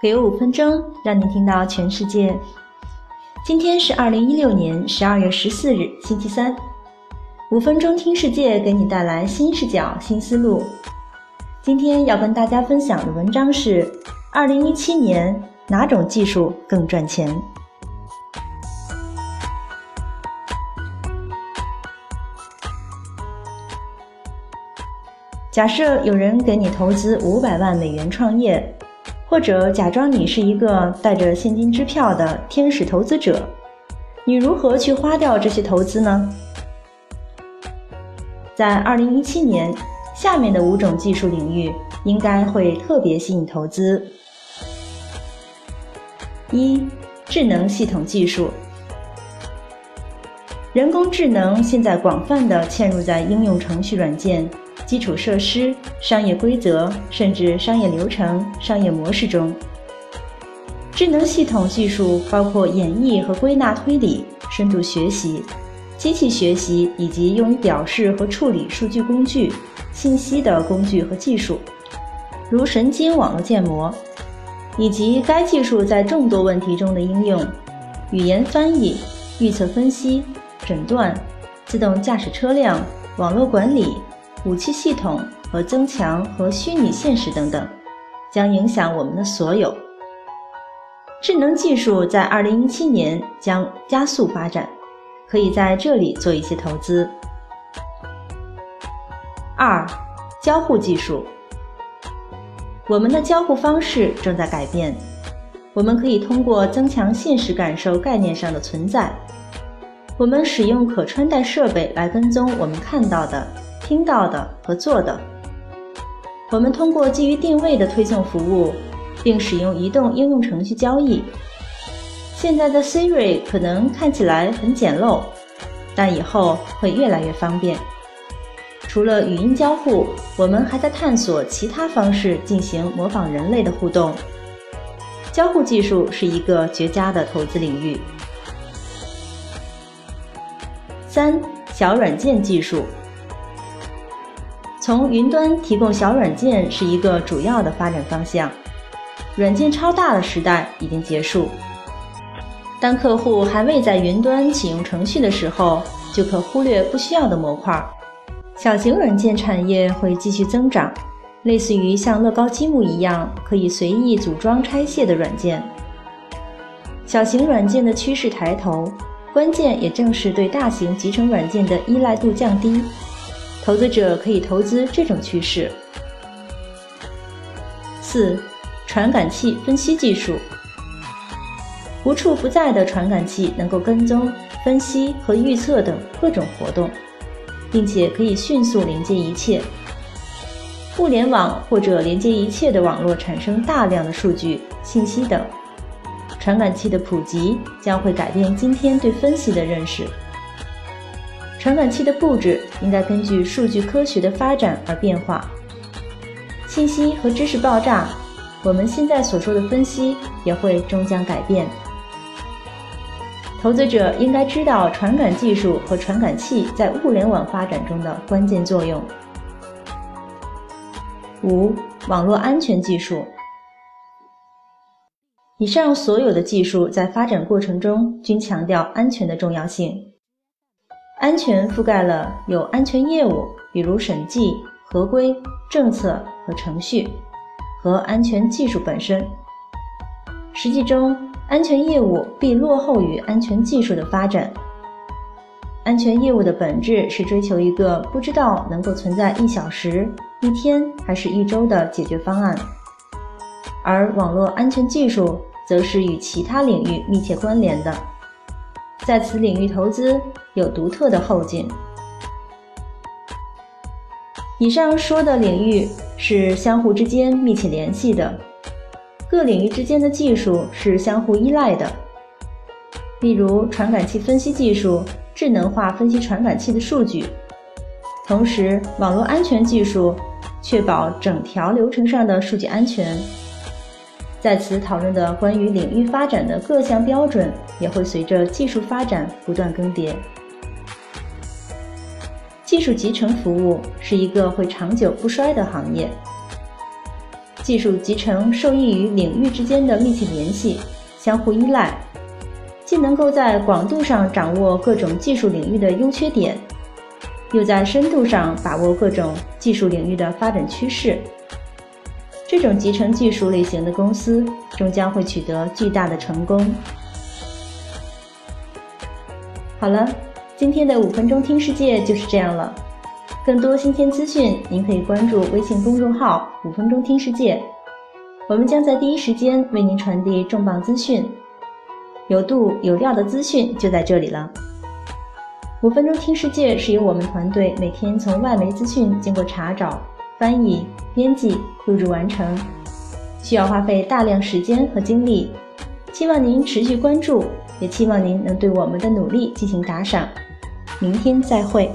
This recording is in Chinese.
给我五分钟，让你听到全世界。今天是二零一六年十二月十四日，星期三。五分钟听世界，给你带来新视角、新思路。今天要跟大家分享的文章是：二零一七年哪种技术更赚钱？假设有人给你投资五百万美元创业。或者假装你是一个带着现金支票的天使投资者，你如何去花掉这些投资呢？在二零一七年，下面的五种技术领域应该会特别吸引投资：一、智能系统技术。人工智能现在广泛的嵌入在应用程序软件。基础设施、商业规则，甚至商业流程、商业模式中，智能系统技术包括演绎和归纳推理、深度学习、机器学习以及用于表示和处理数据工具、信息的工具和技术，如神经网络建模，以及该技术在众多问题中的应用：语言翻译、预测分析、诊断、自动驾驶车辆、网络管理。武器系统和增强和虚拟现实等等，将影响我们的所有。智能技术在二零一七年将加速发展，可以在这里做一些投资。二、交互技术，我们的交互方式正在改变，我们可以通过增强现实感受概念上的存在，我们使用可穿戴设备来跟踪我们看到的。听到的和做的，我们通过基于定位的推送服务，并使用移动应用程序交易。现在的 Siri 可能看起来很简陋，但以后会越来越方便。除了语音交互，我们还在探索其他方式进行模仿人类的互动。交互技术是一个绝佳的投资领域。三小软件技术。从云端提供小软件是一个主要的发展方向。软件超大的时代已经结束。当客户还未在云端启用程序的时候，就可忽略不需要的模块。小型软件产业会继续增长，类似于像乐高积木一样可以随意组装拆卸的软件。小型软件的趋势抬头，关键也正是对大型集成软件的依赖度降低。投资者可以投资这种趋势。四、传感器分析技术。无处不在的传感器能够跟踪、分析和预测等各种活动，并且可以迅速连接一切。互联网或者连接一切的网络产生大量的数据、信息等。传感器的普及将会改变今天对分析的认识。传感器的布置应该根据数据科学的发展而变化。信息和知识爆炸，我们现在所说的分析也会终将改变。投资者应该知道传感技术和传感器在物联网发展中的关键作用。五、网络安全技术。以上所有的技术在发展过程中均强调安全的重要性。安全覆盖了有安全业务，比如审计、合规、政策和程序，和安全技术本身。实际中，安全业务必落后于安全技术的发展。安全业务的本质是追求一个不知道能够存在一小时、一天还是一周的解决方案，而网络安全技术则是与其他领域密切关联的。在此领域投资有独特的后劲。以上说的领域是相互之间密切联系的，各领域之间的技术是相互依赖的。例如，传感器分析技术智能化分析传感器的数据，同时网络安全技术确保整条流程上的数据安全。在此讨论的关于领域发展的各项标准，也会随着技术发展不断更迭。技术集成服务是一个会长久不衰的行业。技术集成受益于领域之间的密切联系、相互依赖，既能够在广度上掌握各种技术领域的优缺点，又在深度上把握各种技术领域的发展趋势。这种集成技术类型的公司终将会取得巨大的成功。好了，今天的五分钟听世界就是这样了。更多新鲜资讯，您可以关注微信公众号“五分钟听世界”，我们将在第一时间为您传递重磅资讯，有度有料的资讯就在这里了。五分钟听世界是由我们团队每天从外媒资讯经过查找。翻译、编辑、录制完成，需要花费大量时间和精力。希望您持续关注，也期望您能对我们的努力进行打赏。明天再会。